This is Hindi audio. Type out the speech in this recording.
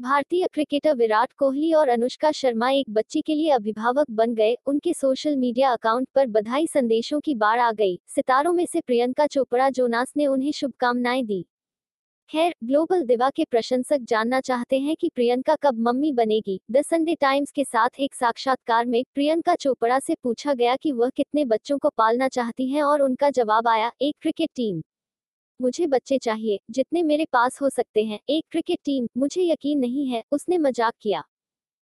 भारतीय क्रिकेटर विराट कोहली और अनुष्का शर्मा एक बच्ची के लिए अभिभावक बन गए। उनके सोशल मीडिया अकाउंट पर बधाई संदेशों की बाढ़ आ गई। सितारों में से प्रियंका चोपड़ा, जोनास ने उन्हें शुभकामनाएँ दी। खैर, ग्लोबल दिवा के प्रशंसक जानना चाहते हैं कि प्रियंका कब मम्मी बनेगी। द संडे टाइम्स के साथ एक साक्षात्कार में प्रियंका चोपड़ा से पूछा गया कि वह कितने बच्चों को पालना चाहती हैं और उनका जवाब आया, एक क्रिकेट टीम। मुझे बच्चे चाहिए, जितने मेरे पास हो सकते हैं। एक क्रिकेट टीम, मुझे यकीन नहीं है, उसने मज़ाक किया।